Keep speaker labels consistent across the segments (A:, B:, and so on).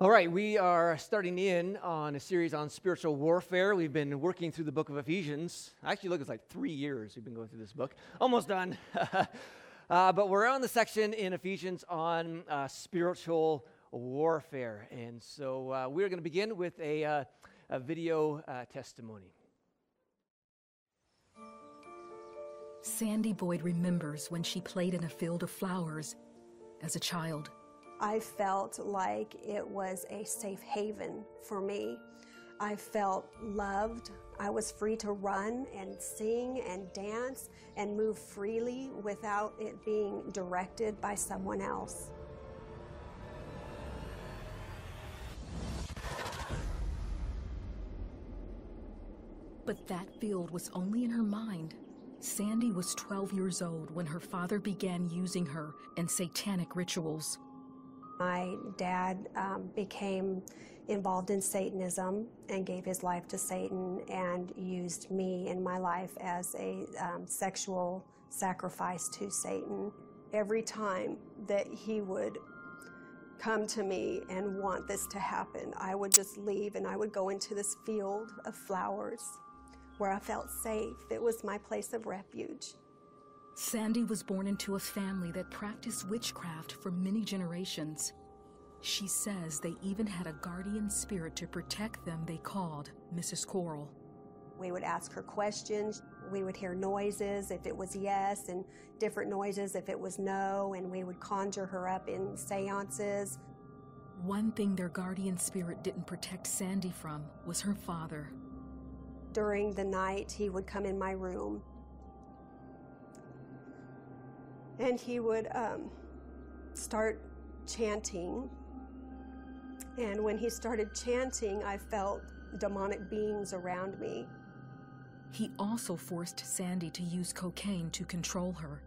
A: All right, we are starting in on a series on spiritual warfare. We've been working through the book of Ephesians. Actually, look, it's like three years we've been going through this book. Almost done. uh, but we're on the section in Ephesians on uh, spiritual warfare. And so uh, we're going to begin with a, uh, a video uh, testimony.
B: Sandy Boyd remembers when she played in a field of flowers as a child.
C: I felt like it was a safe haven for me. I felt loved. I was free to run and sing and dance and move freely without it being directed by someone else.
B: But that field was only in her mind. Sandy was 12 years old when her father began using her in satanic rituals.
C: My dad um, became involved in Satanism and gave his life to Satan and used me in my life as a um, sexual sacrifice to Satan. Every time that he would come to me and want this to happen, I would just leave and I would go into this field of flowers where I felt safe. It was my place of refuge.
B: Sandy was born into a family that practiced witchcraft for many generations. She says they even had a guardian spirit to protect them they called Mrs. Coral.
C: We would ask her questions. We would hear noises if it was yes, and different noises if it was no, and we would conjure her up in seances.
B: One thing their guardian spirit didn't protect Sandy from was her father.
C: During the night, he would come in my room and he would um, start chanting. And when he started chanting, I felt demonic beings around me.
B: He also forced Sandy to use cocaine to control her.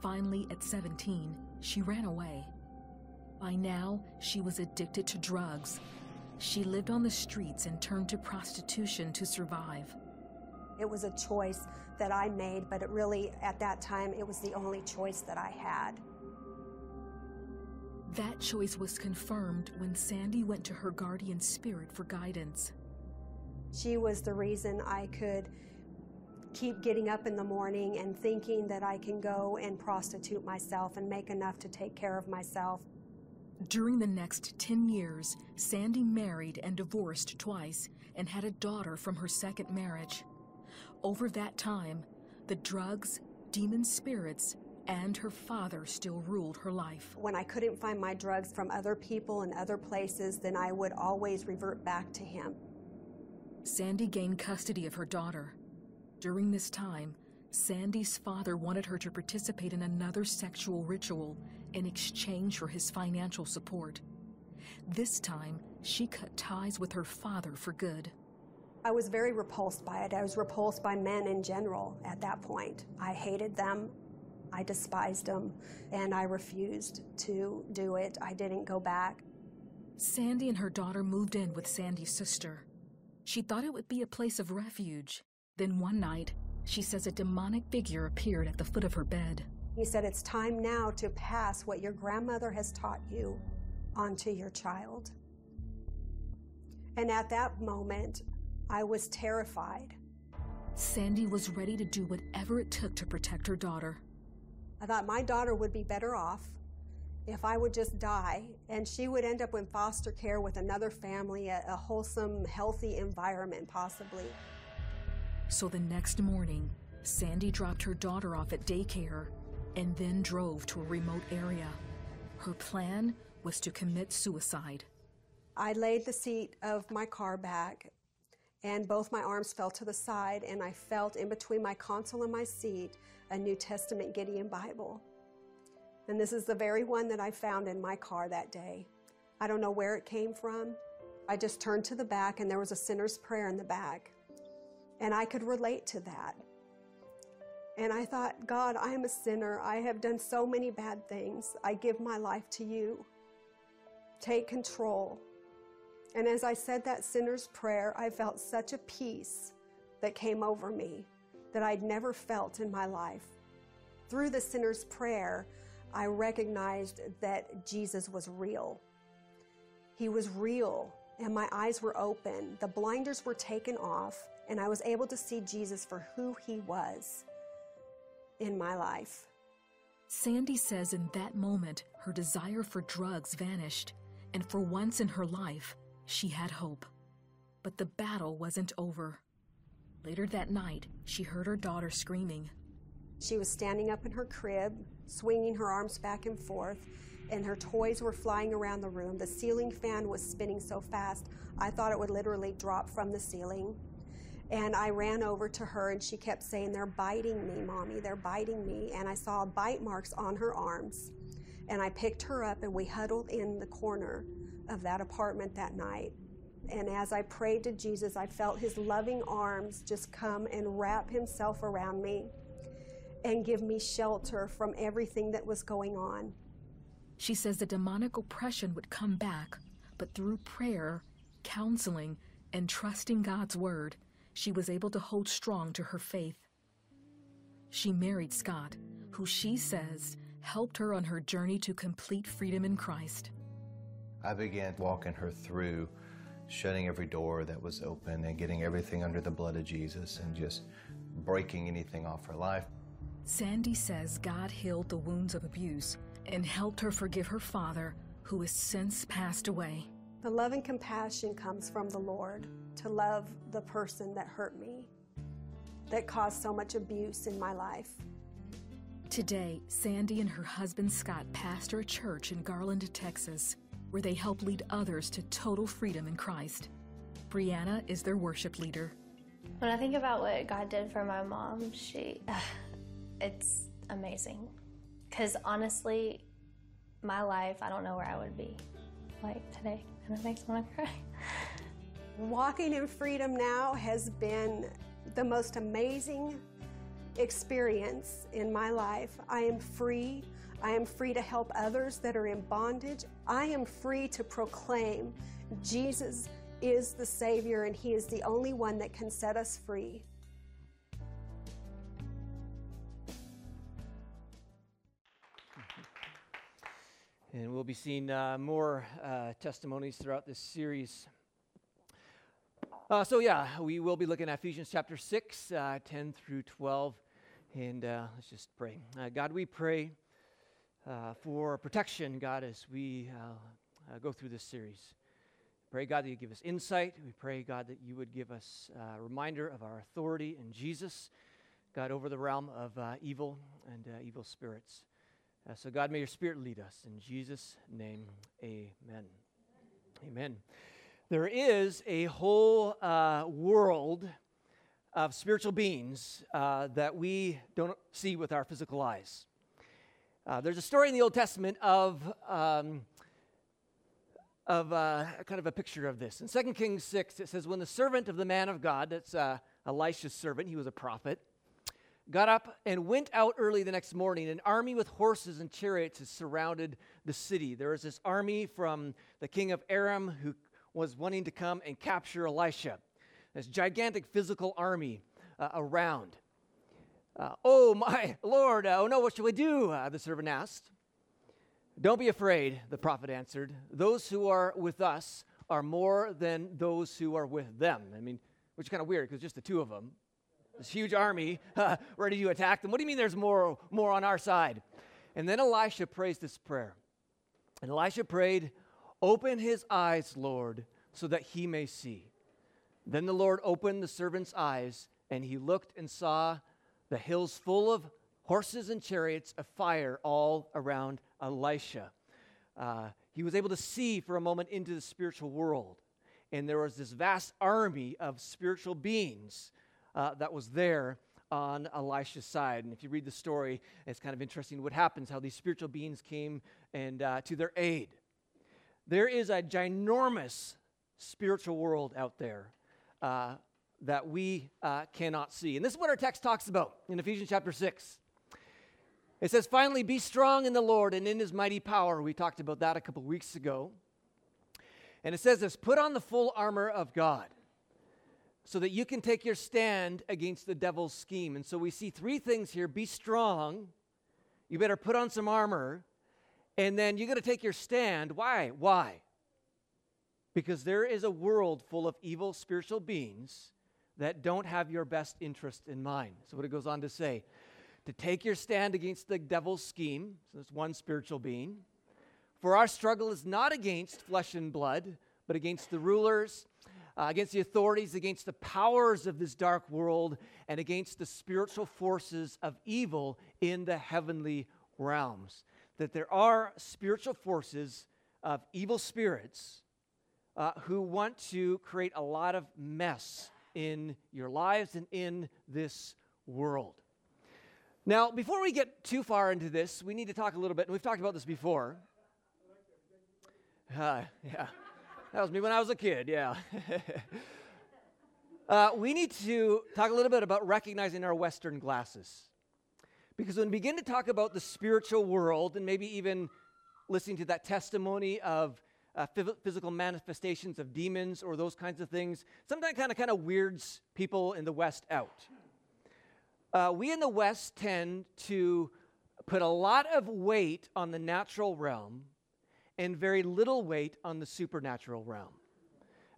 B: Finally, at 17, she ran away. By now, she was addicted to drugs. She lived on the streets and turned to prostitution to survive.
C: It was a choice that I made, but it really, at that time, it was the only choice that I had.
B: That choice was confirmed when Sandy went to her guardian spirit for guidance.
C: She was the reason I could keep getting up in the morning and thinking that I can go and prostitute myself and make enough to take care of myself.
B: During the next 10 years, Sandy married and divorced twice and had a daughter from her second marriage. Over that time, the drugs, demon spirits, and her father still ruled her life.
C: When I couldn't find my drugs from other people and other places, then I would always revert back to him.
B: Sandy gained custody of her daughter. During this time, Sandy's father wanted her to participate in another sexual ritual in exchange for his financial support. This time, she cut ties with her father for good.
C: I was very repulsed by it. I was repulsed by men in general at that point. I hated them. I despised them, and I refused to do it. I didn't go back.
B: Sandy and her daughter moved in with Sandy's sister. She thought it would be a place of refuge. Then one night, she says a demonic figure appeared at the foot of her bed.
C: He said, It's time now to pass what your grandmother has taught you onto your child. And at that moment, I was terrified.
B: Sandy was ready to do whatever it took to protect her daughter.
C: I thought my daughter would be better off if I would just die and she would end up in foster care with another family, a, a wholesome, healthy environment, possibly.
B: So the next morning, Sandy dropped her daughter off at daycare and then drove to a remote area. Her plan was to commit suicide.
C: I laid the seat of my car back and both my arms fell to the side, and I felt in between my console and my seat a New Testament Gideon Bible. And this is the very one that I found in my car that day. I don't know where it came from. I just turned to the back, and there was a sinner's prayer in the back. And I could relate to that. And I thought, God, I am a sinner. I have done so many bad things. I give my life to you. Take control. And as I said that sinner's prayer, I felt such a peace that came over me that I'd never felt in my life. Through the sinner's prayer, I recognized that Jesus was real. He was real, and my eyes were open. The blinders were taken off, and I was able to see Jesus for who he was in my life.
B: Sandy says in that moment, her desire for drugs vanished, and for once in her life, she had hope. But the battle wasn't over. Later that night, she heard her daughter screaming.
C: She was standing up in her crib, swinging her arms back and forth, and her toys were flying around the room. The ceiling fan was spinning so fast, I thought it would literally drop from the ceiling. And I ran over to her and she kept saying, They're biting me, mommy, they're biting me. And I saw bite marks on her arms. And I picked her up and we huddled in the corner of that apartment that night. And as I prayed to Jesus, I felt his loving arms just come and wrap himself around me and give me shelter from everything that was going on.
B: She says the demonic oppression would come back, but through prayer, counseling, and trusting God's word, she was able to hold strong to her faith. She married Scott, who she says helped her on her journey to complete freedom in Christ.
D: I began walking her through shutting every door that was open and getting everything under the blood of Jesus and just breaking anything off her life.
B: Sandy says God healed the wounds of abuse and helped her forgive her father, who has since passed away.
C: The love and compassion comes from the Lord to love the person that hurt me, that caused so much abuse in my life.
B: Today, Sandy and her husband Scott pastor a church in Garland, Texas, where they help lead others to total freedom in Christ. Brianna is their worship leader.
E: When I think about what God did for my mom, she, it's amazing. Because honestly, my life, I don't know where I would be like today, and it makes me want to cry.
C: Walking in freedom now has been the most amazing experience in my life. I am free. I am free to help others that are in bondage. I am free to proclaim Jesus is the Savior and He is the only one that can set us free.
A: And we'll be seeing uh, more uh, testimonies throughout this series. Uh, so, yeah, we will be looking at Ephesians chapter 6, uh, 10 through 12. And uh, let's just pray. Uh, God, we pray for protection, God, as we go through this series. Pray, God, that you give us insight. We pray, God, that you would give us a reminder of our authority in Jesus, God, over the realm of evil and evil spirits. Uh, so, God, may your spirit lead us. In Jesus' name, amen. Amen. There is a whole uh, world of spiritual beings uh, that we don't see with our physical eyes. Uh, there's a story in the Old Testament of. Um, of uh, kind of a picture of this. In 2 Kings 6, it says, When the servant of the man of God, that's uh, Elisha's servant, he was a prophet, got up and went out early the next morning. An army with horses and chariots has surrounded the city. There was this army from the king of Aram who was wanting to come and capture Elisha. This gigantic physical army uh, around. Uh, oh, my Lord, uh, oh no, what shall we do? Uh, the servant asked. Don't be afraid, the prophet answered. Those who are with us are more than those who are with them. I mean, which is kind of weird because just the two of them this huge army uh, ready to attack them. What do you mean there's more, more on our side? And then Elisha prays this prayer. And Elisha prayed, Open his eyes, Lord, so that he may see. Then the Lord opened the servant's eyes, and he looked and saw the hills full of horses and chariots of fire all around Elisha. Uh, he was able to see for a moment into the spiritual world. And there was this vast army of spiritual beings uh, that was there on Elisha's side. And if you read the story, it's kind of interesting what happens, how these spiritual beings came and uh, to their aid. There is a ginormous spiritual world out there uh, that we uh, cannot see. And this is what our text talks about in Ephesians chapter 6. It says, Finally, be strong in the Lord and in his mighty power. We talked about that a couple weeks ago. And it says this Put on the full armor of God so that you can take your stand against the devil's scheme. And so we see three things here be strong, you better put on some armor, and then you're going to take your stand. Why? Why? because there is a world full of evil spiritual beings that don't have your best interest in mind. So, what it goes on to say to take your stand against the devil's scheme, so that's one spiritual being. For our struggle is not against flesh and blood, but against the rulers, uh, against the authorities, against the powers of this dark world, and against the spiritual forces of evil in the heavenly realms. That there are spiritual forces of evil spirits uh, who want to create a lot of mess in your lives and in this world. Now, before we get too far into this, we need to talk a little bit, and we've talked about this before. Uh, yeah, that was me when I was a kid, yeah. uh, we need to talk a little bit about recognizing our Western glasses. Because when we begin to talk about the spiritual world and maybe even listening to that testimony of uh, physical manifestations of demons or those kinds of things, sometimes kind of kind of weirds people in the West out. Uh, we in the West tend to put a lot of weight on the natural realm and very little weight on the supernatural realm.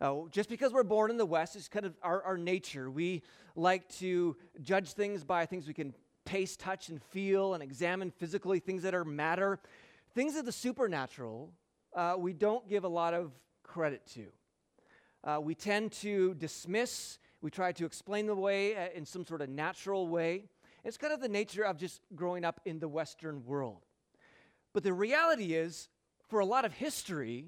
A: Uh, just because we're born in the West is kind of our, our nature. We like to judge things by things we can taste, touch, and feel and examine physically, things that are matter. Things of the supernatural, uh, we don't give a lot of credit to. Uh, we tend to dismiss, we try to explain the way uh, in some sort of natural way. It's kind of the nature of just growing up in the Western world. But the reality is, for a lot of history,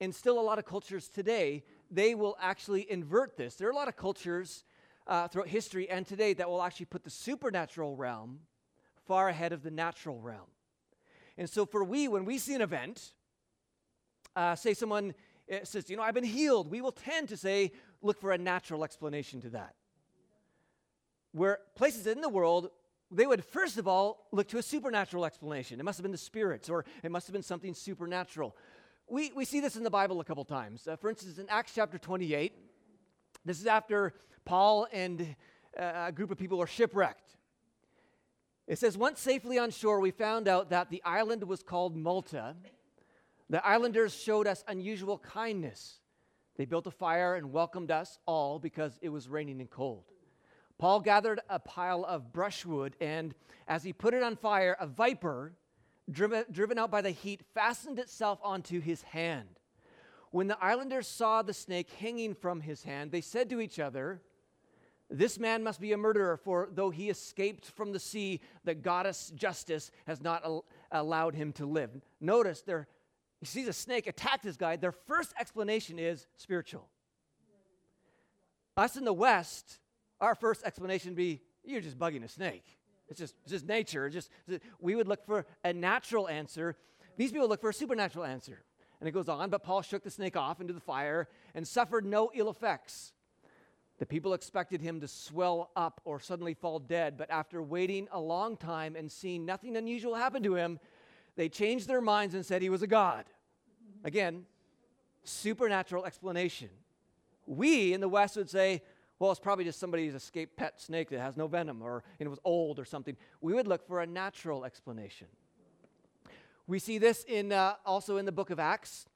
A: and still a lot of cultures today, they will actually invert this. There are a lot of cultures uh, throughout history and today that will actually put the supernatural realm far ahead of the natural realm. And so, for we, when we see an event, uh, say someone uh, says, you know, I've been healed, we will tend to say, look for a natural explanation to that. Where places in the world, they would first of all look to a supernatural explanation. It must have been the spirits, or it must have been something supernatural. We, we see this in the Bible a couple times. Uh, for instance, in Acts chapter 28, this is after Paul and uh, a group of people are shipwrecked. It says, Once safely on shore, we found out that the island was called Malta the islanders showed us unusual kindness. They built a fire and welcomed us all because it was raining and cold. Paul gathered a pile of brushwood, and as he put it on fire, a viper, driven, driven out by the heat, fastened itself onto his hand. When the islanders saw the snake hanging from his hand, they said to each other, This man must be a murderer, for though he escaped from the sea, the goddess justice has not al- allowed him to live. Notice they're he sees a snake attack this guy, their first explanation is spiritual. Us in the West, our first explanation would be, you're just bugging a snake. It's just, it's just nature. It's just, we would look for a natural answer. These people look for a supernatural answer. And it goes on, but Paul shook the snake off into the fire and suffered no ill effects. The people expected him to swell up or suddenly fall dead, but after waiting a long time and seeing nothing unusual happen to him, they changed their minds and said he was a god. Again, supernatural explanation. We in the West would say, well, it's probably just somebody's escaped pet snake that has no venom or it was old or something. We would look for a natural explanation. We see this in uh, also in the book of Acts.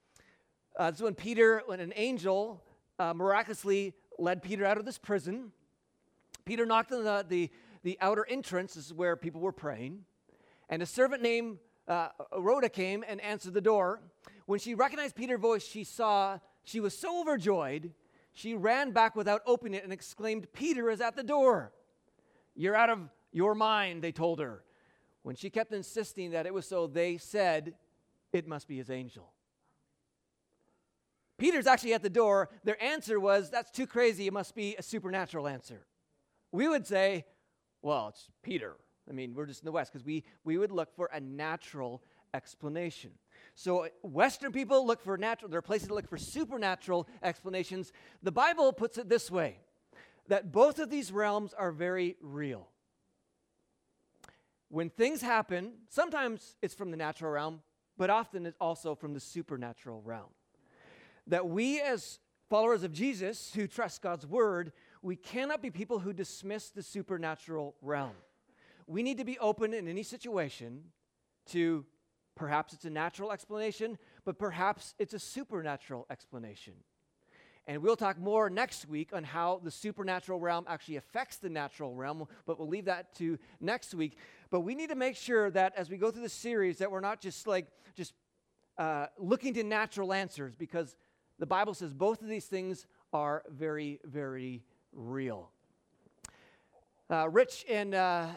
A: Uh, this is when Peter, when an angel uh, miraculously led Peter out of this prison. Peter knocked on the, the, the outer entrance. This is where people were praying. And a servant named uh, Rhoda came and answered the door. When she recognized Peter's voice, she saw, she was so overjoyed, she ran back without opening it and exclaimed, Peter is at the door. You're out of your mind, they told her. When she kept insisting that it was so, they said, It must be his angel. Peter's actually at the door. Their answer was, That's too crazy. It must be a supernatural answer. We would say, Well, it's Peter. I mean, we're just in the West because we, we would look for a natural explanation. So, uh, Western people look for natural, there are places that look for supernatural explanations. The Bible puts it this way that both of these realms are very real. When things happen, sometimes it's from the natural realm, but often it's also from the supernatural realm. That we, as followers of Jesus who trust God's word, we cannot be people who dismiss the supernatural realm we need to be open in any situation to Perhaps it's a natural explanation, but perhaps it's a supernatural explanation. And we'll talk more next week on how the supernatural realm actually affects the natural realm, but we'll leave that to next week. But we need to make sure that as we go through the series that we're not just like just uh, looking to natural answers because the Bible says both of these things are very, very real. Uh, Rich and uh,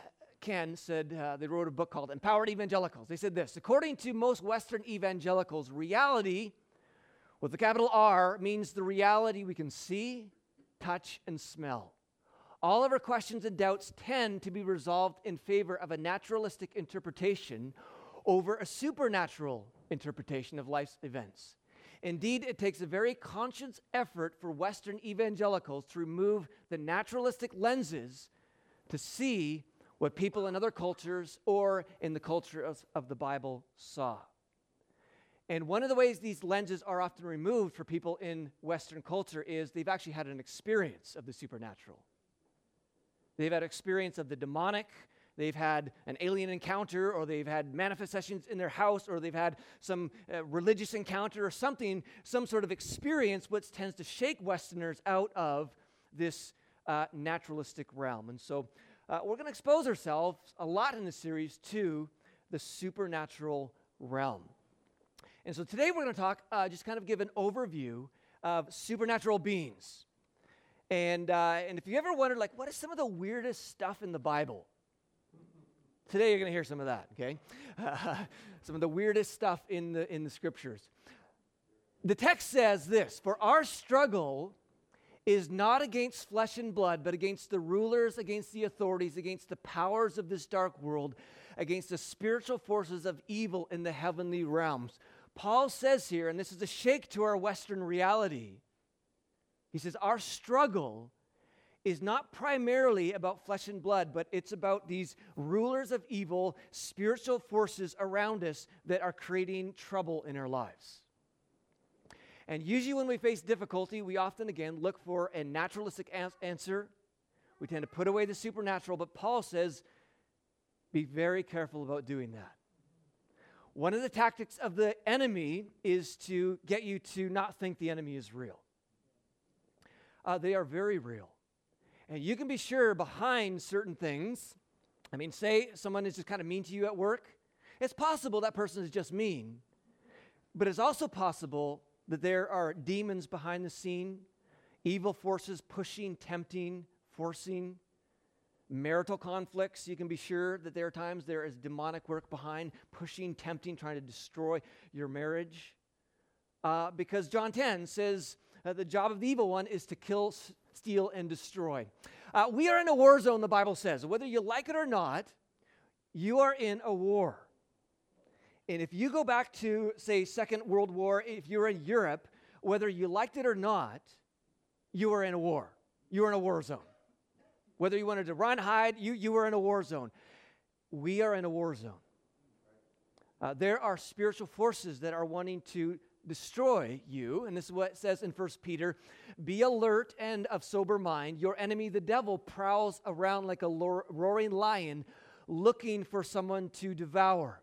A: Ken said uh, they wrote a book called Empowered Evangelicals. They said this According to most Western evangelicals, reality with the capital R means the reality we can see, touch, and smell. All of our questions and doubts tend to be resolved in favor of a naturalistic interpretation over a supernatural interpretation of life's events. Indeed, it takes a very conscious effort for Western evangelicals to remove the naturalistic lenses to see what people in other cultures or in the culture of, of the Bible saw. And one of the ways these lenses are often removed for people in Western culture is they've actually had an experience of the supernatural. They've had experience of the demonic, they've had an alien encounter, or they've had manifestations in their house, or they've had some uh, religious encounter or something, some sort of experience, which tends to shake Westerners out of this uh, naturalistic realm. And so uh, we're going to expose ourselves a lot in this series to the supernatural realm. And so today we're going to talk, uh, just kind of give an overview of supernatural beings. And, uh, and if you ever wondered, like, what is some of the weirdest stuff in the Bible? Today you're going to hear some of that, okay? some of the weirdest stuff in the, in the scriptures. The text says this For our struggle is not against flesh and blood, but against the rulers, against the authorities, against the powers of this dark world, against the spiritual forces of evil in the heavenly realms. Paul says here, and this is a shake to our Western reality, he says, Our struggle is not primarily about flesh and blood, but it's about these rulers of evil, spiritual forces around us that are creating trouble in our lives. And usually, when we face difficulty, we often again look for a naturalistic answer. We tend to put away the supernatural, but Paul says, be very careful about doing that. One of the tactics of the enemy is to get you to not think the enemy is real. Uh, they are very real. And you can be sure behind certain things. I mean, say someone is just kind of mean to you at work. It's possible that person is just mean, but it's also possible that there are demons behind the scene, evil forces pushing, tempting, forcing, marital conflicts. You can be sure that there are times there is demonic work behind, pushing, tempting, trying to destroy your marriage. Uh, because John 10 says uh, the job of the evil one is to kill, steal, and destroy. Uh, we are in a war zone, the Bible says. Whether you like it or not, you are in a war. And if you go back to, say, Second World War, if you're in Europe, whether you liked it or not, you were in a war. You were in a war zone. Whether you wanted to run, hide, you, you were in a war zone. We are in a war zone. Uh, there are spiritual forces that are wanting to destroy you. And this is what it says in 1 Peter Be alert and of sober mind. Your enemy, the devil, prowls around like a roaring lion looking for someone to devour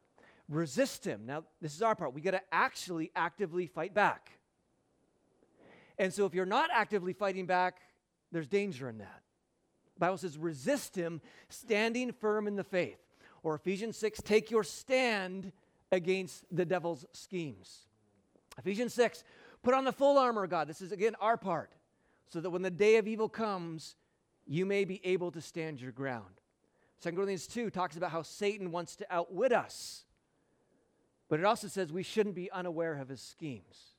A: resist him. Now, this is our part. We got to actually actively fight back. And so, if you're not actively fighting back, there's danger in that. The Bible says, resist him, standing firm in the faith. Or Ephesians 6, take your stand against the devil's schemes. Ephesians 6, put on the full armor of God. This is, again, our part. So that when the day of evil comes, you may be able to stand your ground. 2 Corinthians 2 talks about how Satan wants to outwit us. But it also says we shouldn't be unaware of his schemes.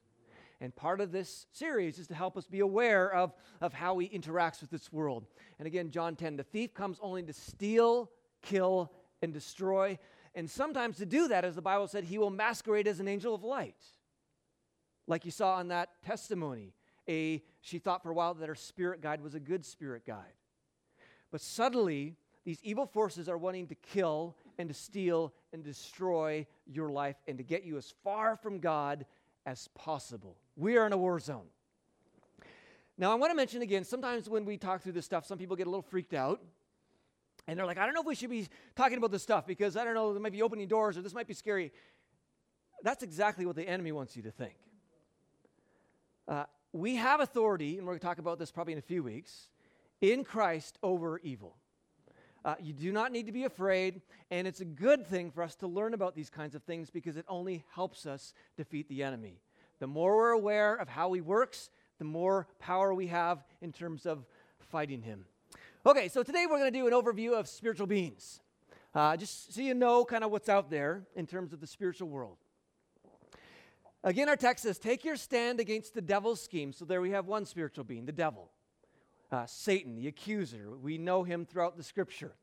A: And part of this series is to help us be aware of, of how he interacts with this world. And again, John 10 the thief comes only to steal, kill, and destroy. And sometimes to do that, as the Bible said, he will masquerade as an angel of light. Like you saw in that testimony. A, she thought for a while that her spirit guide was a good spirit guide. But suddenly, these evil forces are wanting to kill and to steal and destroy your life and to get you as far from God as possible. We are in a war zone. Now, I want to mention again sometimes when we talk through this stuff, some people get a little freaked out. And they're like, I don't know if we should be talking about this stuff because I don't know, they might be opening doors or this might be scary. that's exactly what the enemy wants you to think. Uh, we have authority, and we're going to talk about this probably in a few weeks, in Christ over evil. Uh, you do not need to be afraid, and it's a good thing for us to learn about these kinds of things because it only helps us defeat the enemy. The more we're aware of how he works, the more power we have in terms of fighting him. Okay, so today we're going to do an overview of spiritual beings, uh, just so you know kind of what's out there in terms of the spiritual world. Again, our text says, Take your stand against the devil's scheme. So there we have one spiritual being, the devil uh, Satan, the accuser. We know him throughout the scripture.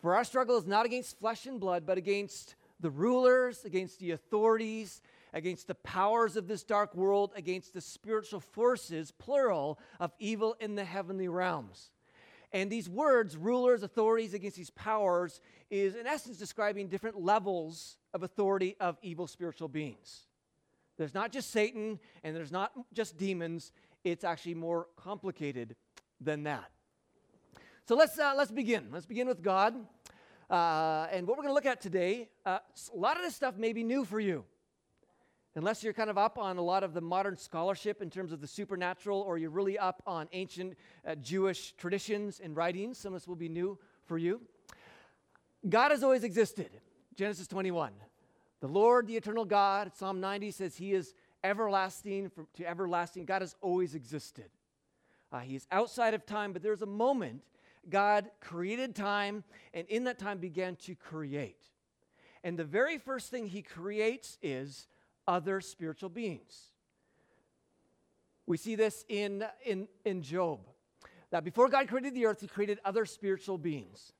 A: For our struggle is not against flesh and blood, but against the rulers, against the authorities, against the powers of this dark world, against the spiritual forces, plural, of evil in the heavenly realms. And these words, rulers, authorities, against these powers, is in essence describing different levels of authority of evil spiritual beings. There's not just Satan and there's not just demons, it's actually more complicated than that. So let's, uh, let's begin. Let's begin with God. Uh, and what we're going to look at today, uh, a lot of this stuff may be new for you. Unless you're kind of up on a lot of the modern scholarship in terms of the supernatural, or you're really up on ancient uh, Jewish traditions and writings, some of this will be new for you. God has always existed. Genesis 21. The Lord, the eternal God, Psalm 90 says he is everlasting to everlasting. God has always existed. Uh, he is outside of time, but there's a moment God created time, and in that time began to create. And the very first thing he creates is other spiritual beings. We see this in, in, in Job. That before God created the earth, he created other spiritual beings.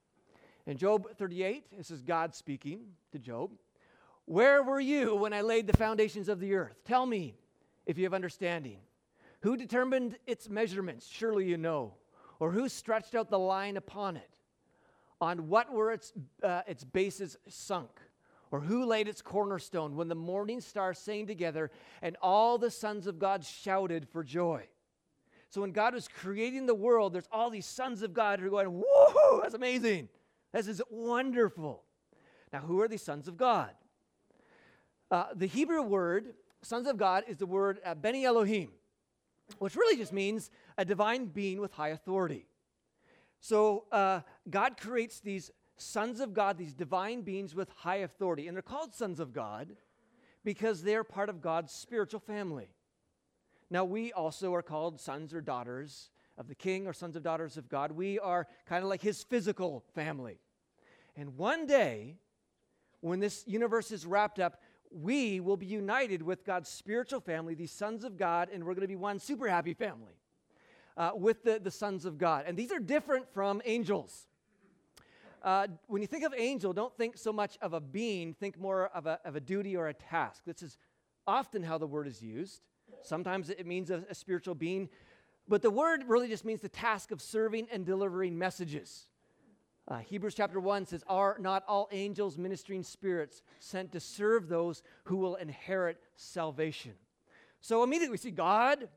A: In Job 38, this is God speaking to Job. Where were you when I laid the foundations of the earth? Tell me if you have understanding. Who determined its measurements? Surely you know. Or who stretched out the line upon it? On what were its, uh, its bases sunk? Or who laid its cornerstone when the morning stars sang together and all the sons of God shouted for joy? So when God was creating the world, there's all these sons of God who are going, Whoa, that's amazing. This is wonderful. Now, who are these sons of God? Uh, the Hebrew word, sons of God, is the word uh, Beni Elohim, which really just means a divine being with high authority. So uh, God creates these sons of God, these divine beings with high authority. And they're called sons of God because they're part of God's spiritual family. Now, we also are called sons or daughters of the king or sons or daughters of God. We are kind of like his physical family. And one day, when this universe is wrapped up, we will be united with God's spiritual family, these sons of God, and we're going to be one super happy family uh, with the, the sons of God. And these are different from angels. Uh, when you think of angel, don't think so much of a being, think more of a, of a duty or a task. This is often how the word is used. Sometimes it means a, a spiritual being, but the word really just means the task of serving and delivering messages. Uh, Hebrews chapter 1 says, Are not all angels ministering spirits sent to serve those who will inherit salvation? So immediately we see God.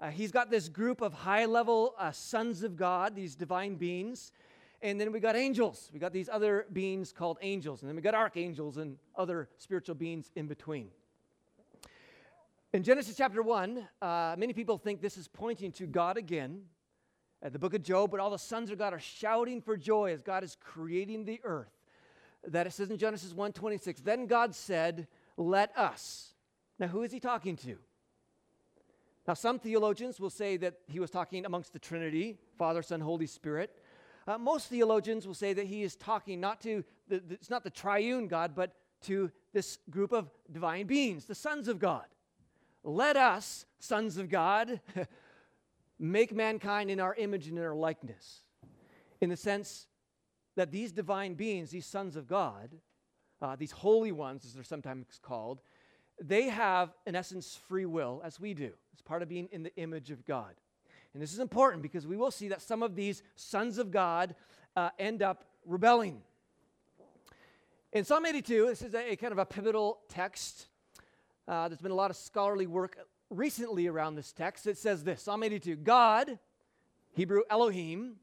A: Uh, he's got this group of high level uh, sons of God, these divine beings. And then we got angels. We got these other beings called angels. And then we got archangels and other spiritual beings in between. In Genesis chapter 1, uh, many people think this is pointing to God again at the book of Job, but all the sons of God are shouting for joy as God is creating the earth. That it says in Genesis 1:26, then God said, "Let us." Now who is he talking to? Now some theologians will say that he was talking amongst the Trinity, Father, Son, Holy Spirit. Uh, most theologians will say that he is talking not to the, the, it's not the triune God, but to this group of divine beings, the sons of God. Let us, sons of God, make mankind in our image and in our likeness. In the sense that these divine beings, these sons of God, uh, these holy ones, as they're sometimes called, they have, in essence, free will, as we do. It's part of being in the image of God. And this is important because we will see that some of these sons of God uh, end up rebelling. In Psalm 82, this is a, a kind of a pivotal text. Uh, there's been a lot of scholarly work recently around this text. It says this Psalm 82 God, Hebrew Elohim,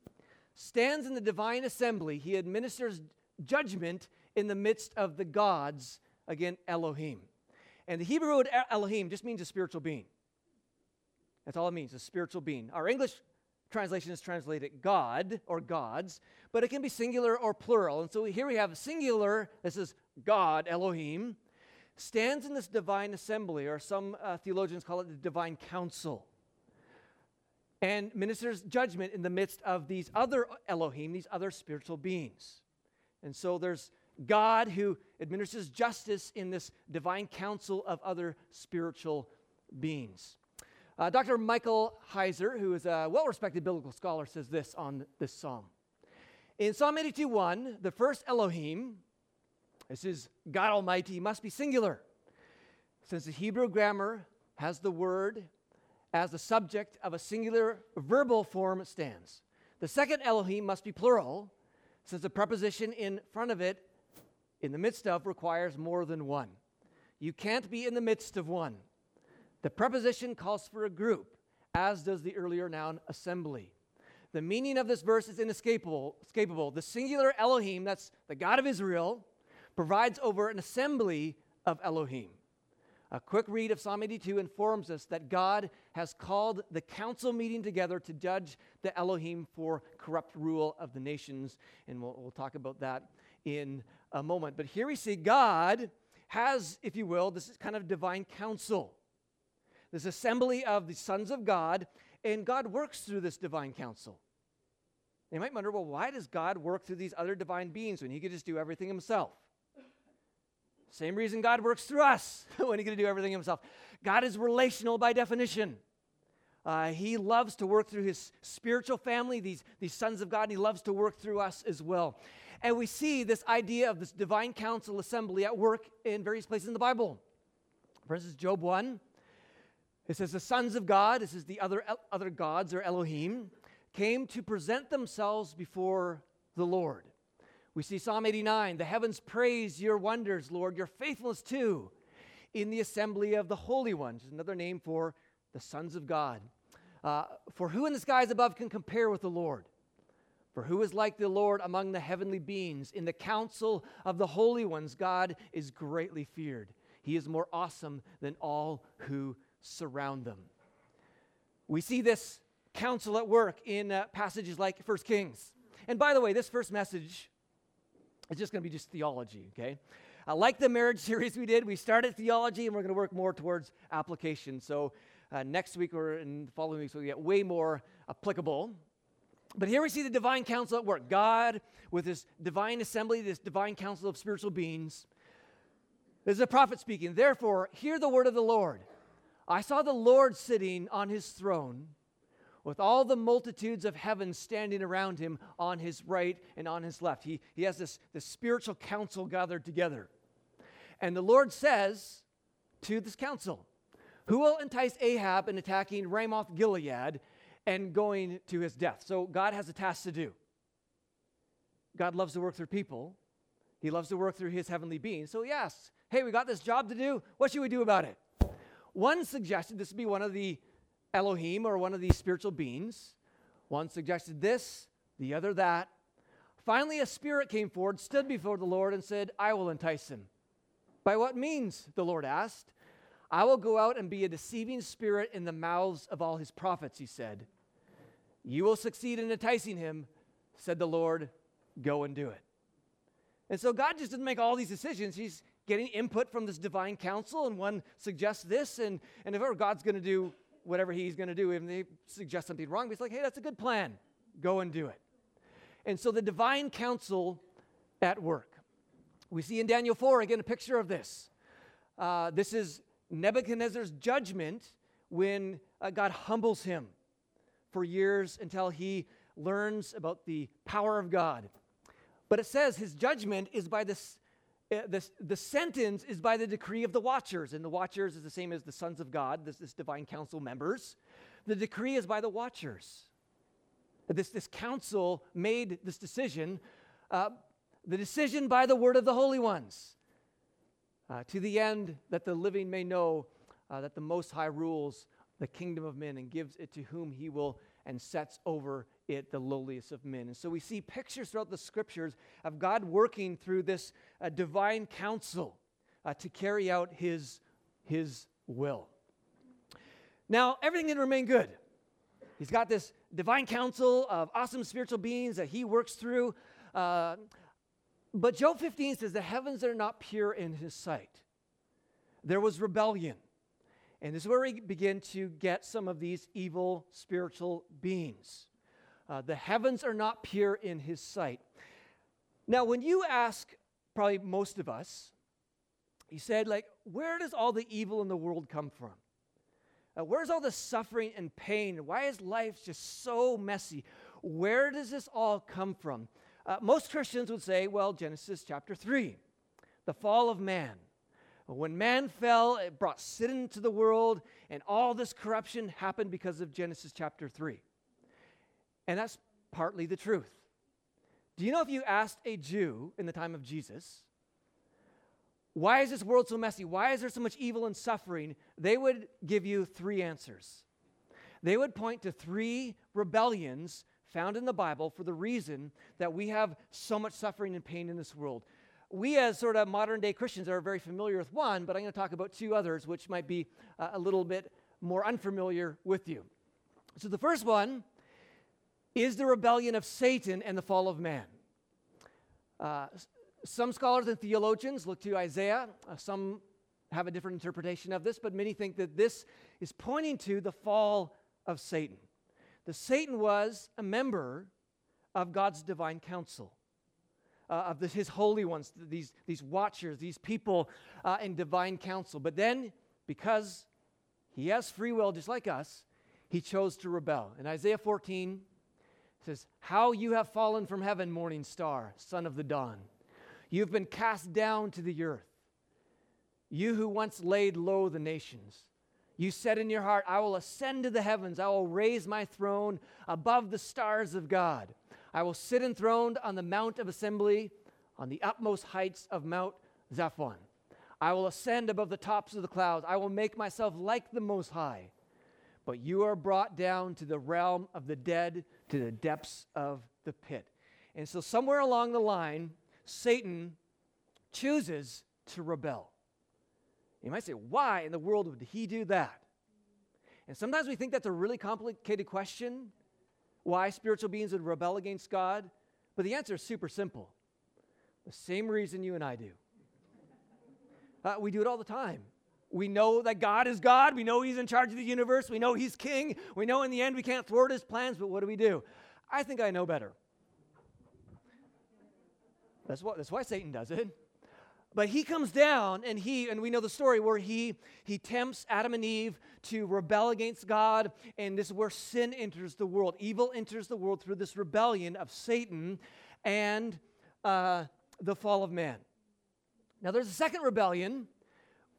A: stands in the divine assembly. He administers judgment in the midst of the gods again, Elohim. And the Hebrew word Elohim just means a spiritual being. That's all it means, a spiritual being. Our English translation is translated God or gods, but it can be singular or plural. And so here we have a singular, this is God, Elohim, stands in this divine assembly, or some uh, theologians call it the divine council, and ministers judgment in the midst of these other Elohim, these other spiritual beings. And so there's God who administers justice in this divine council of other spiritual beings. Uh, Dr. Michael Heiser, who is a well respected biblical scholar, says this on this psalm. In Psalm 82 1, the first Elohim, this is God Almighty, must be singular. Since the Hebrew grammar has the word as the subject of a singular verbal form stands. The second Elohim must be plural, since the preposition in front of it, in the midst of, requires more than one. You can't be in the midst of one. The preposition calls for a group, as does the earlier noun assembly. The meaning of this verse is inescapable. Escapable. The singular Elohim, that's the God of Israel, provides over an assembly of Elohim. A quick read of Psalm 82 informs us that God has called the council meeting together to judge the Elohim for corrupt rule of the nations. And we'll, we'll, talk about that in a moment. But here we see God has, if you will, this kind of divine council, this assembly of the sons of God, and God works through this divine council. You might wonder, well, why does God work through these other divine beings when he could just do everything himself? Same reason God works through us when He's going to do everything Himself. God is relational by definition. Uh, he loves to work through His spiritual family, these, these sons of God, and He loves to work through us as well. And we see this idea of this divine council assembly at work in various places in the Bible. For instance, Job 1, it says, The sons of God, this is the other, other gods or Elohim, came to present themselves before the Lord. We see Psalm 89 the heavens praise your wonders, Lord, your faithfulness too, in the assembly of the holy ones, another name for the sons of God. Uh, for who in the skies above can compare with the Lord? For who is like the Lord among the heavenly beings? In the council of the holy ones, God is greatly feared. He is more awesome than all who surround them. We see this council at work in uh, passages like 1 Kings. And by the way, this first message it's just going to be just theology, okay? Uh, like the marriage series we did, we started theology and we're going to work more towards application. So uh, next week or in the following weeks, we'll get way more applicable. But here we see the divine council at work God with his divine assembly, this divine council of spiritual beings. There's a prophet speaking. Therefore, hear the word of the Lord. I saw the Lord sitting on his throne with all the multitudes of heaven standing around him on his right and on his left. He, he has this, this spiritual council gathered together. And the Lord says to this council, Who will entice Ahab in attacking Ramoth Gilead and going to his death? So God has a task to do. God loves to work through people, He loves to work through His heavenly beings. So he asks, Hey, we got this job to do. What should we do about it? One suggested this would be one of the Elohim or one of these spiritual beings. One suggested this, the other that. Finally, a spirit came forward, stood before the Lord, and said, I will entice him. By what means? The Lord asked. I will go out and be a deceiving spirit in the mouths of all his prophets, he said. You will succeed in enticing him, said the Lord. Go and do it. And so God just didn't make all these decisions. He's getting input from this divine council, and one suggests this, and, and if ever God's going to do whatever he's going to do. Even if they suggest something wrong, he's like, hey, that's a good plan. Go and do it. And so the divine council at work. We see in Daniel 4 again a picture of this. Uh, this is Nebuchadnezzar's judgment when uh, God humbles him for years until he learns about the power of God. But it says his judgment is by this uh, the, sentence is by the decree of the watchers, and the watchers is the same as the sons of God, this, this divine council members. The decree is by the watchers. This, this council made this decision, uh, the decision by the word of the holy ones, uh, to the end that the living may know uh, that the Most High rules the kingdom of men and gives it to whom he will and sets over it the lowliest of men. And so we see pictures throughout the scriptures of God working through this uh, divine council uh, to carry out his, his will. Now, everything didn't remain good. He's got this divine council of awesome spiritual beings that he works through. Uh, but Job 15 says the heavens are not pure in his sight. There was rebellion. And this is where we begin to get some of these evil spiritual beings. Uh, the heavens are not pure in his sight. Now, when you ask probably most of us, he said, like, where does all the evil in the world come from? Uh, where's all the suffering and pain? Why is life just so messy? Where does this all come from? Uh, most Christians would say, well, Genesis chapter 3, the fall of man. When man fell, it brought sin into the world, and all this corruption happened because of Genesis chapter 3. And that's partly the truth. Do you know if you asked a Jew in the time of Jesus, why is this world so messy? Why is there so much evil and suffering? They would give you three answers. They would point to three rebellions found in the Bible for the reason that we have so much suffering and pain in this world. We, as sort of modern day Christians, are very familiar with one, but I'm going to talk about two others, which might be uh, a little bit more unfamiliar with you. So, the first one is the rebellion of Satan and the fall of man. Uh, some scholars and theologians look to Isaiah. Uh, some have a different interpretation of this, but many think that this is pointing to the fall of Satan. The Satan was a member of God's divine council, uh, of the, his holy ones, these, these watchers, these people uh, in divine council. But then, because he has free will just like us, he chose to rebel. In Isaiah 14, says, How you have fallen from heaven, morning star, son of the dawn. You've been cast down to the earth. You who once laid low the nations. You said in your heart, I will ascend to the heavens. I will raise my throne above the stars of God. I will sit enthroned on the mount of assembly, on the utmost heights of Mount Zaphon. I will ascend above the tops of the clouds. I will make myself like the Most High. But you are brought down to the realm of the dead to the depths of the pit. And so, somewhere along the line, Satan chooses to rebel. You might say, why in the world would he do that? And sometimes we think that's a really complicated question why spiritual beings would rebel against God. But the answer is super simple the same reason you and I do. Uh, we do it all the time. We know that God is God. We know He's in charge of the universe. We know He's king. We know in the end we can't thwart His plans, but what do we do? I think I know better. That's, what, that's why Satan does it. But he comes down and he, and we know the story where he, he tempts Adam and Eve to rebel against God. And this is where sin enters the world. Evil enters the world through this rebellion of Satan and uh, the fall of man. Now, there's a second rebellion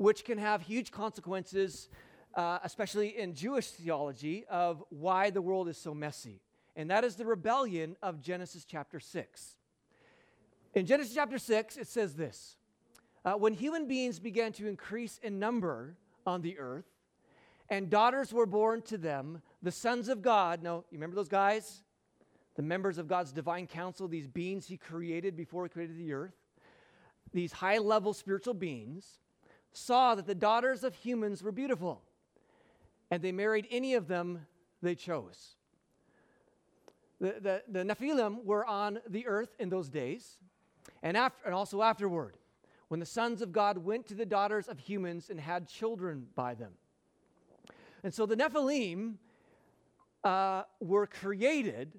A: which can have huge consequences, uh, especially in Jewish theology, of why the world is so messy. And that is the rebellion of Genesis chapter 6. In Genesis chapter 6, it says this uh, When human beings began to increase in number on the earth, and daughters were born to them, the sons of God, no, you remember those guys? The members of God's divine council, these beings he created before he created the earth, these high level spiritual beings, saw that the daughters of humans were beautiful, and they married any of them they chose. The, the, the Nephilim were on the earth in those days, and, after, and also afterward, when the sons of God went to the daughters of humans and had children by them. And so the Nephilim uh, were created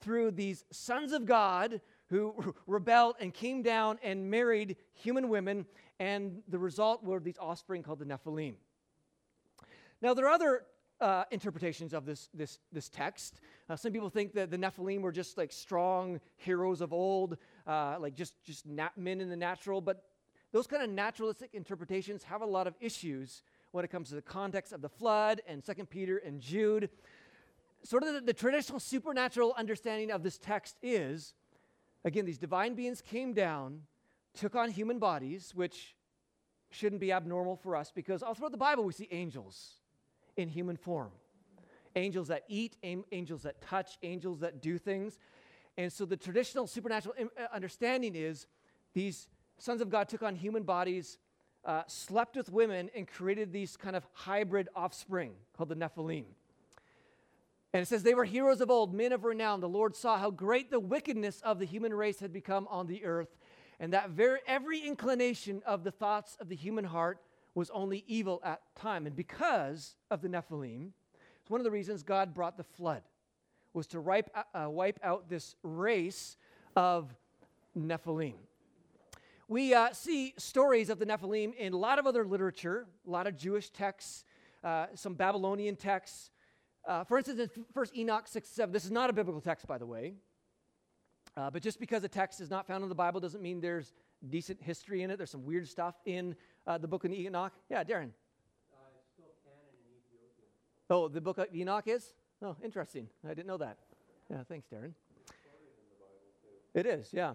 A: through these sons of God who rebelled and came down and married human women, and the result were these offspring called the Nephilim. Now, there are other uh, interpretations of this, this, this text. Uh, some people think that the Nephilim were just like strong heroes of old, uh, like just, just nat- men in the natural, but those kind of naturalistic interpretations have a lot of issues when it comes to the context of the flood and Second Peter and Jude. Sort of the, the traditional supernatural understanding of this text is Again, these divine beings came down, took on human bodies, which shouldn't be abnormal for us because all throughout the Bible we see angels in human form angels that eat, angels that touch, angels that do things. And so the traditional supernatural uh, understanding is these sons of God took on human bodies uh, slept with women and created these kind of hybrid offspring called the Nephilim. And it says, They were heroes of old, men of renown. The Lord saw how great the wickedness of the human race had become on the earth, and that very, every inclination of the thoughts of the human heart was only evil at time. And because of the Nephilim, it's one of the reasons God brought the flood, was to wipe, uh, wipe out this race of Nephilim. We uh, see stories of the Nephilim in a lot of other literature, a lot of Jewish texts, uh, some Babylonian texts. Uh, for instance, in 1 Enoch 6 7, this is not a biblical text, by the way. Uh, but just because a text is not found in the Bible doesn't mean there's decent history in it. There's some weird stuff in uh, the book of Enoch. Yeah, Darren. Oh, the book of Enoch is? Oh, interesting. I didn't know that. Yeah, thanks, Darren. It is, yeah.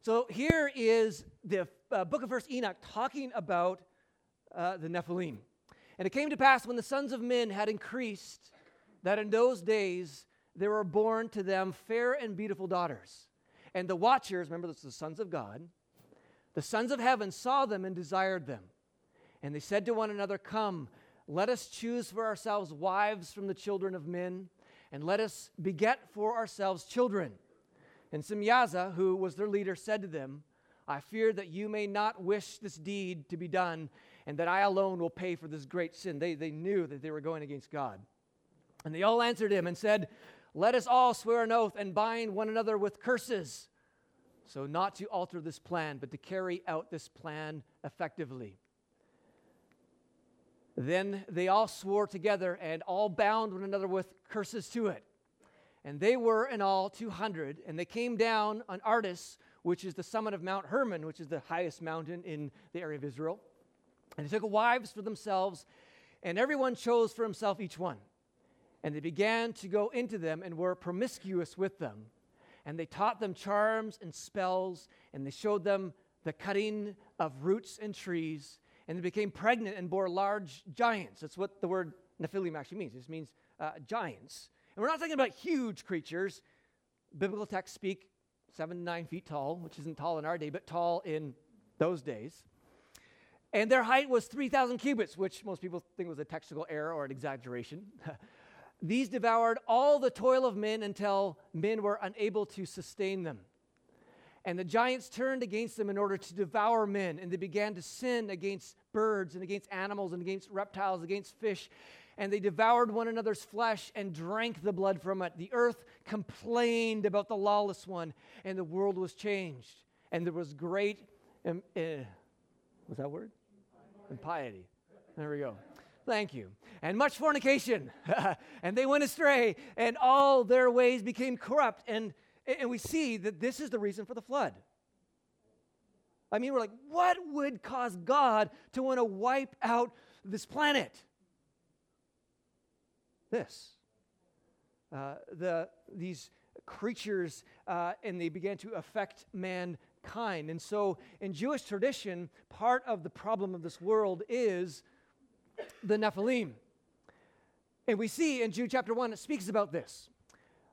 A: So here is the uh, book of First Enoch talking about uh, the Nephilim. And it came to pass when the sons of men had increased that in those days there were born to them fair and beautiful daughters. And the watchers, remember, this is the sons of God, the sons of heaven saw them and desired them. And they said to one another, Come, let us choose for ourselves wives from the children of men, and let us beget for ourselves children. And Simyaza, who was their leader, said to them, I fear that you may not wish this deed to be done, and that I alone will pay for this great sin. They, they knew that they were going against God. And they all answered him and said, Let us all swear an oath and bind one another with curses. So, not to alter this plan, but to carry out this plan effectively. Then they all swore together and all bound one another with curses to it. And they were in all 200, and they came down on Ardis, which is the summit of Mount Hermon, which is the highest mountain in the area of Israel. And they took wives for themselves, and everyone chose for himself each one. And they began to go into them and were promiscuous with them. And they taught them charms and spells, and they showed them the cutting of roots and trees. And they became pregnant and bore large giants. That's what the word Nephilim actually means. It means uh, giants. And we're not talking about huge creatures. Biblical texts speak seven to nine feet tall, which isn't tall in our day, but tall in those days. And their height was 3,000 cubits, which most people think was a textual error or an exaggeration. These devoured all the toil of men until men were unable to sustain them. And the giants turned against them in order to devour men, and they began to sin against birds and against animals and against reptiles, against fish. And they devoured one another's flesh and drank the blood from it. The earth complained about the lawless one, and the world was changed. And there was great, um, uh, was that word? Impiety. There we go. Thank you. And much fornication. and they went astray, and all their ways became corrupt. And, and we see that this is the reason for the flood. I mean, we're like, what would cause God to want to wipe out this planet? This. Uh, the, these creatures, uh, and they began to affect mankind. And so, in Jewish tradition, part of the problem of this world is the Nephilim. And we see in Jude chapter 1, it speaks about this.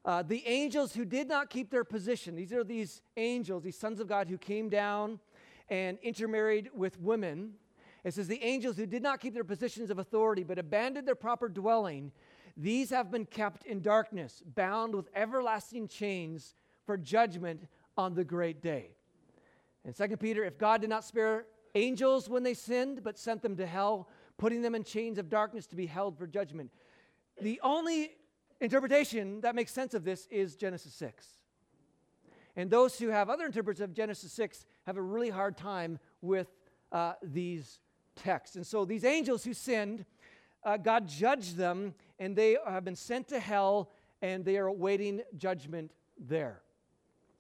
A: Uh, the angels who did not keep their position, these are these angels, these sons of God who came down and intermarried with women. It says, the angels who did not keep their positions of authority but abandoned their proper dwelling, these have been kept in darkness, bound with everlasting chains for judgment on the great day. And 2 Peter, if God did not spare angels when they sinned, but sent them to hell, putting them in chains of darkness to be held for judgment. The only interpretation that makes sense of this is Genesis 6. And those who have other interpreters of Genesis 6 have a really hard time with uh, these texts. And so these angels who sinned, uh, God judged them, and they have been sent to hell, and they are awaiting judgment there.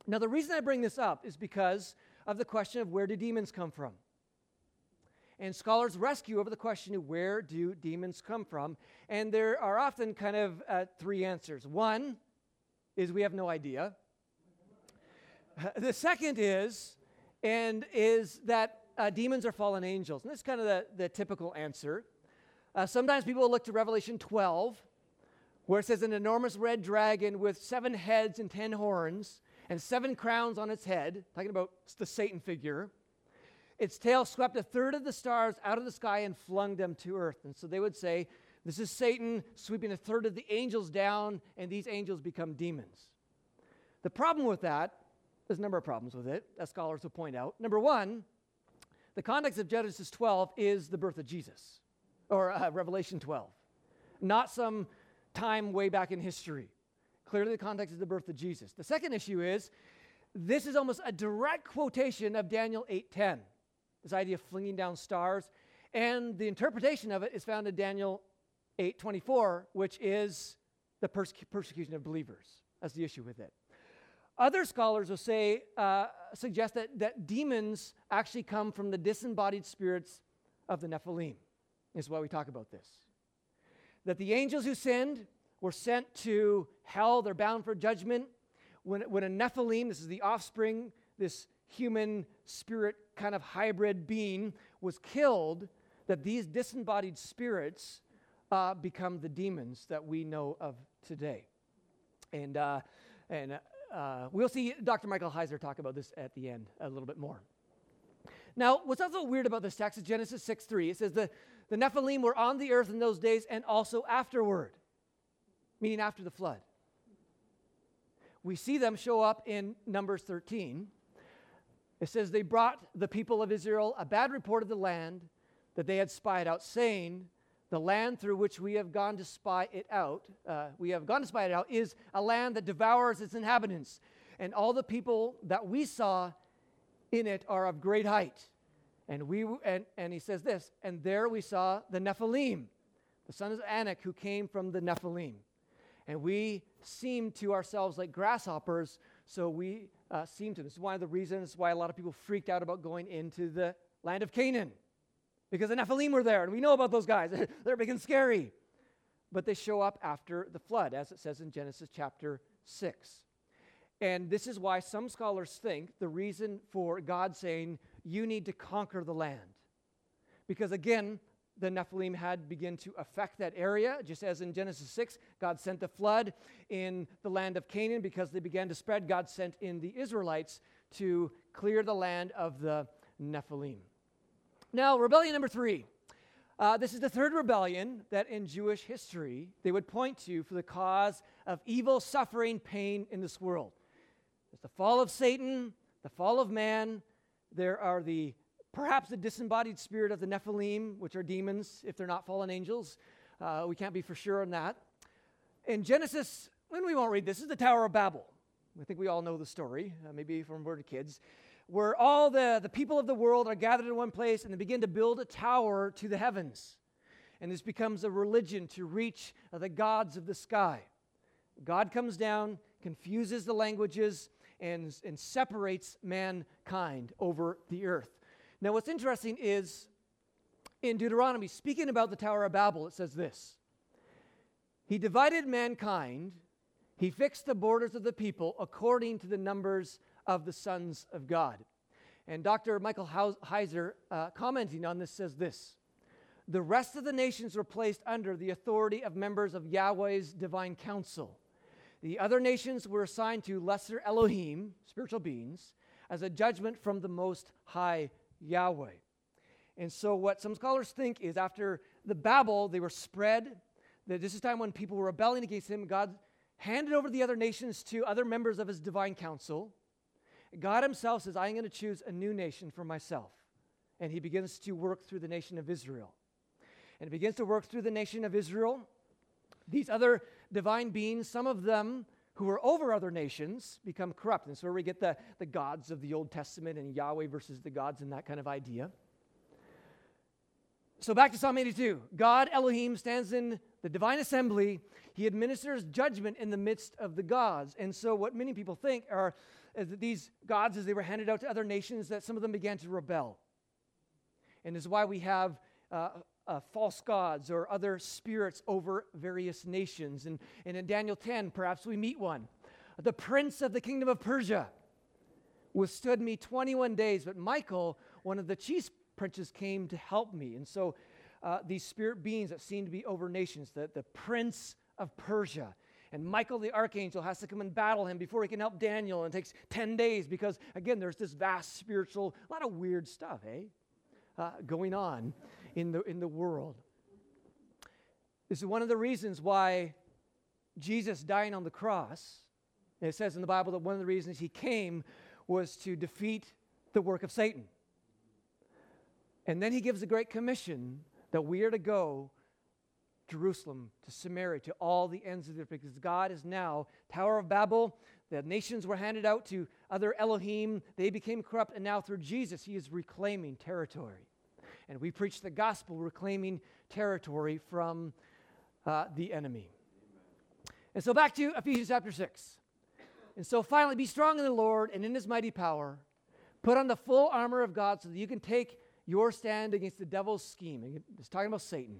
A: Now, the reason I bring this up is because of the question of where do demons come from? And scholars rescue over the question of where do demons come from? And there are often kind of uh, three answers. One is we have no idea. the second is, and is that uh, demons are fallen angels. And this is kind of the, the typical answer. Uh, sometimes people look to Revelation 12, where it says an enormous red dragon with seven heads and ten horns and seven crowns on its head, talking about the Satan figure its tail swept a third of the stars out of the sky and flung them to earth. And so they would say, This is Satan sweeping a third of the angels down, and these angels become demons. The problem with that, there's a number of problems with it, as scholars will point out. Number one, the context of Genesis 12 is the birth of Jesus, or uh, Revelation 12, not some time way back in history. Clearly, the context is the birth of Jesus. The second issue is this is almost a direct quotation of Daniel 8:10 this idea of flinging down stars. And the interpretation of it is found in Daniel 8:24, which is the perse- persecution of believers. That's the issue with it. Other scholars will say, uh, suggest that, that demons actually come from the disembodied spirits of the Nephilim, is why we talk about this. That the angels who sinned were sent to hell, they're bound for judgment. When, when a Nephilim, this is the offspring, this human spirit kind of hybrid being was killed, that these disembodied spirits uh, become the demons that we know of today. And, uh, and uh, we'll see Dr. Michael Heiser talk about this at the end a little bit more. Now, what's also weird about this text is Genesis 6 3. It says the, the Nephilim were on the earth in those days and also afterward, meaning after the flood. We see them show up in Numbers 13. It says, They brought the people of Israel a bad report of the land that they had spied out, saying, The land through which we have gone to spy it out, uh, we have gone to spy it out, is a land that devours its inhabitants. And all the people that we saw in it are of great height. And, we, and, and he says this, and there we saw the Nephilim, the sons of Anak, who came from the Nephilim. And we seemed to ourselves like grasshoppers, so we uh, seem to. This is one of the reasons why a lot of people freaked out about going into the land of Canaan, because the Nephilim were there, and we know about those guys. They're big and scary. But they show up after the flood, as it says in Genesis chapter 6. And this is why some scholars think the reason for God saying, you need to conquer the land. Because again, the Nephilim had begun to affect that area, just as in Genesis 6, God sent the flood in the land of Canaan because they began to spread. God sent in the Israelites to clear the land of the Nephilim. Now, rebellion number three. Uh, this is the third rebellion that in Jewish history they would point to for the cause of evil, suffering, pain in this world. There's the fall of Satan, the fall of man. There are the Perhaps the disembodied spirit of the Nephilim, which are demons if they're not fallen angels. Uh, we can't be for sure on that. In Genesis, when we won't read this, is the Tower of Babel. I think we all know the story, uh, maybe from we're kids, where all the, the people of the world are gathered in one place and they begin to build a tower to the heavens. And this becomes a religion to reach uh, the gods of the sky. God comes down, confuses the languages, and, and separates mankind over the earth. Now, what's interesting is in Deuteronomy, speaking about the Tower of Babel, it says this He divided mankind, he fixed the borders of the people according to the numbers of the sons of God. And Dr. Michael Heiser, uh, commenting on this, says this The rest of the nations were placed under the authority of members of Yahweh's divine council. The other nations were assigned to lesser Elohim, spiritual beings, as a judgment from the Most High Yahweh. And so, what some scholars think is after the Babel, they were spread, that this is time when people were rebelling against him. God handed over the other nations to other members of his divine council. God himself says, I'm going to choose a new nation for myself. And he begins to work through the nation of Israel. And he begins to work through the nation of Israel. These other divine beings, some of them who are over other nations become corrupt. And so we get the, the gods of the Old Testament and Yahweh versus the gods and that kind of idea. So back to Psalm 82. God Elohim stands in the divine assembly. He administers judgment in the midst of the gods. And so what many people think are that these gods, as they were handed out to other nations, that some of them began to rebel. And is why we have uh, uh, false gods or other spirits over various nations. And, and in Daniel 10, perhaps we meet one. The prince of the kingdom of Persia withstood me 21 days, but Michael, one of the chief princes, came to help me. And so uh, these spirit beings that seem to be over nations, the, the prince of Persia. And Michael the archangel has to come and battle him before he can help Daniel. And it takes 10 days because, again, there's this vast spiritual, a lot of weird stuff, eh? Uh, going on in the, in the world. This is one of the reasons why Jesus dying on the cross, it says in the Bible that one of the reasons he came was to defeat the work of Satan. And then he gives a great commission that we are to go to Jerusalem, to Samaria, to all the ends of the earth, because God is now, Tower of Babel, the nations were handed out to other Elohim, they became corrupt, and now through Jesus, he is reclaiming territory. And we preach the gospel, reclaiming territory from uh, the enemy. And so back to Ephesians chapter 6. And so finally, be strong in the Lord and in his mighty power. Put on the full armor of God so that you can take your stand against the devil's scheme. It's talking about Satan.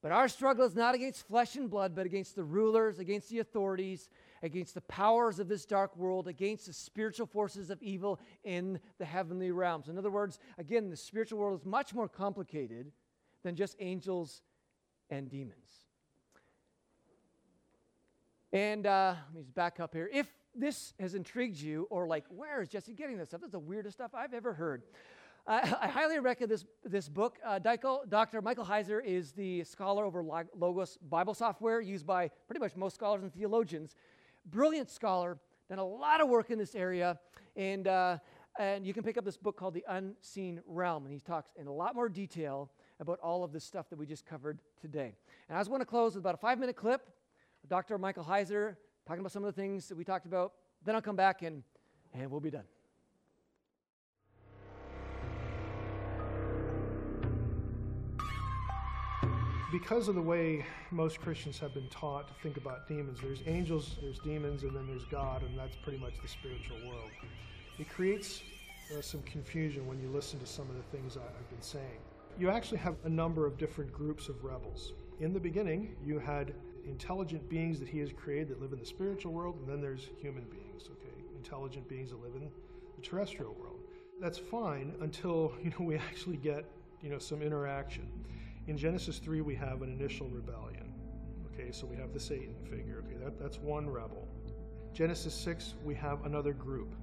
A: But our struggle is not against flesh and blood, but against the rulers, against the authorities, against the powers of this dark world, against the spiritual forces of evil in the heavenly realms. In other words, again, the spiritual world is much more complicated than just angels and demons. And uh, let me just back up here. If this has intrigued you, or like, where is Jesse getting this stuff? That's the weirdest stuff I've ever heard. Uh, I highly recommend this, this book. Uh, Dr. Michael Heiser is the scholar over Logos Bible software used by pretty much most scholars and theologians. Brilliant scholar, done a lot of work in this area. And, uh, and you can pick up this book called The Unseen Realm. And he talks in a lot more detail about all of this stuff that we just covered today. And I just want to close with about a five minute clip Dr. Michael Heiser talking about some of the things that we talked about. Then I'll come back and, and we'll be done.
F: Because of the way most Christians have been taught to think about demons, there's angels, there's demons, and then there's God, and that's pretty much the spiritual world. It creates uh, some confusion when you listen to some of the things I've been saying. You actually have a number of different groups of rebels. In the beginning, you had intelligent beings that he has created that live in the spiritual world, and then there's human beings, okay? Intelligent beings that live in the terrestrial world. That's fine until, you know, we actually get, you know, some interaction. In Genesis 3, we have an initial rebellion. Okay, so we have the Satan figure. Okay, that, that's one rebel. Genesis 6, we have another group.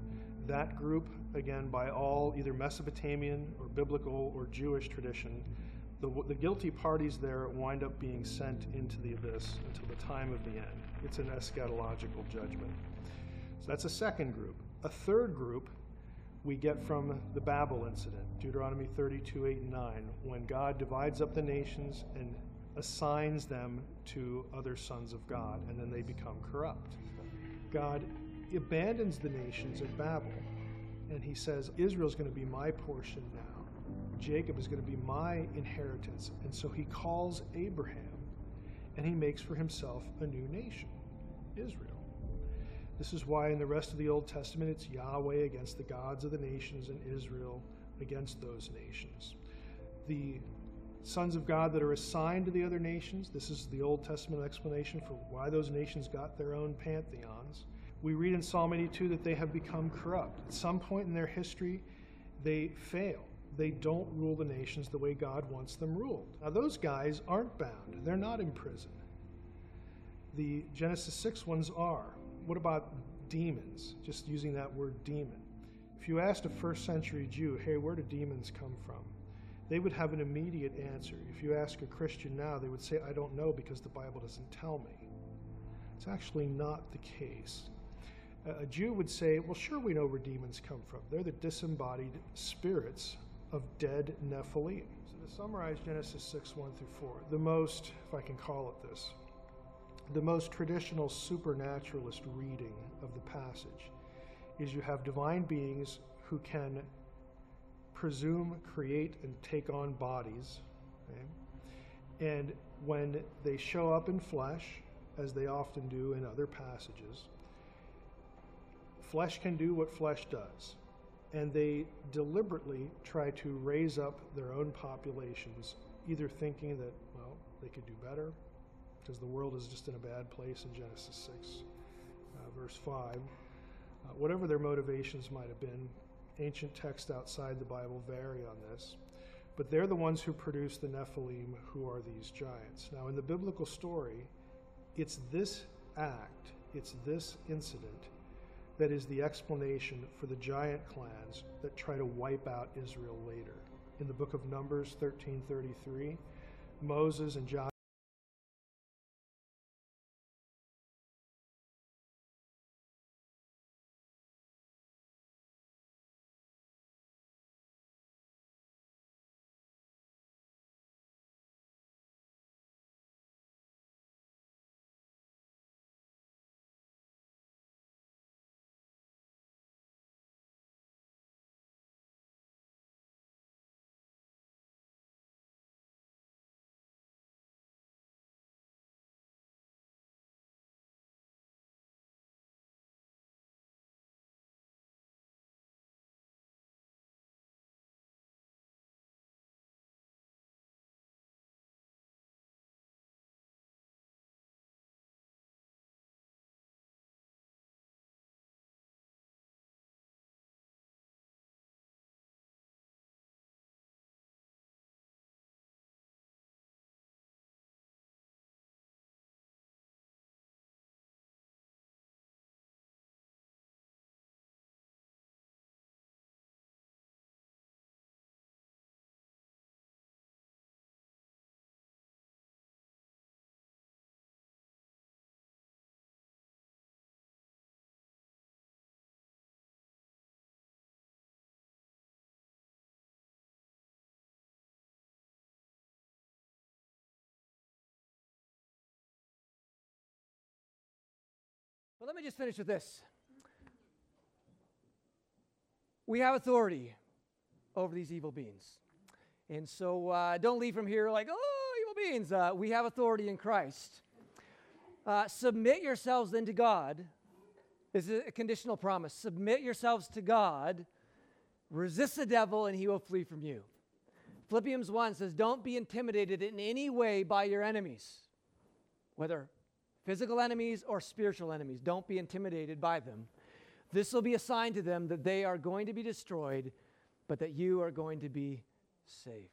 F: That group, again, by all either Mesopotamian or biblical or Jewish tradition, the, the guilty parties there wind up being sent into the abyss until the time of the end. It's an eschatological judgment. So that's a second group. A third group we get from the Babel incident, Deuteronomy 32, 8, and 9, when God divides up the nations and assigns them to other sons of God, and then they become corrupt. God abandons the nations at Babel, and he says, Israel is going to be my portion now. Jacob is going to be my inheritance. And so he calls Abraham, and he makes for himself a new nation, Israel. This is why in the rest of the Old Testament it's Yahweh against the gods of the nations and Israel against those nations. The sons of God that are assigned to the other nations, this is the Old Testament explanation for why those nations got their own pantheons. We read in Psalm 82 that they have become corrupt. At some point in their history, they fail. They don't rule the nations the way God wants them ruled. Now, those guys aren't bound, they're not in prison. The Genesis 6 ones are what about demons? Just using that word demon. If you asked a first century Jew, hey, where do demons come from? They would have an immediate answer. If you ask a Christian now, they would say, I don't know because the Bible doesn't tell me. It's actually not the case. A Jew would say, Well, sure, we know where demons come from. They're the disembodied spirits of dead Nephilim. So, to summarize Genesis 6 1 through 4, the most, if I can call it this, the most traditional supernaturalist reading of the passage is you have divine beings who can presume, create, and take on bodies. Okay? And when they show up in flesh, as they often do in other passages, flesh can do what flesh does. And they deliberately try to raise up their own populations, either thinking that, well, they could do better, because the world is just in a bad place in Genesis 6, uh, verse 5. Uh, whatever their motivations might have been, ancient texts outside the Bible vary on this. But they're the ones who produce the Nephilim, who are these giants. Now, in the biblical story, it's this act, it's this incident that is the explanation for the giant clans that try to wipe out Israel later. In the book of Numbers 13:33, Moses and Joshua
A: But let me just finish with this. We have authority over these evil beings. And so uh, don't leave from here like, oh, evil beings. Uh, we have authority in Christ. Uh, submit yourselves then to God. This is a conditional promise. Submit yourselves to God. Resist the devil, and he will flee from you. Philippians 1 says, Don't be intimidated in any way by your enemies, whether physical enemies or spiritual enemies. Don't be intimidated by them. This will be a sign to them that they are going to be destroyed, but that you are going to be safe.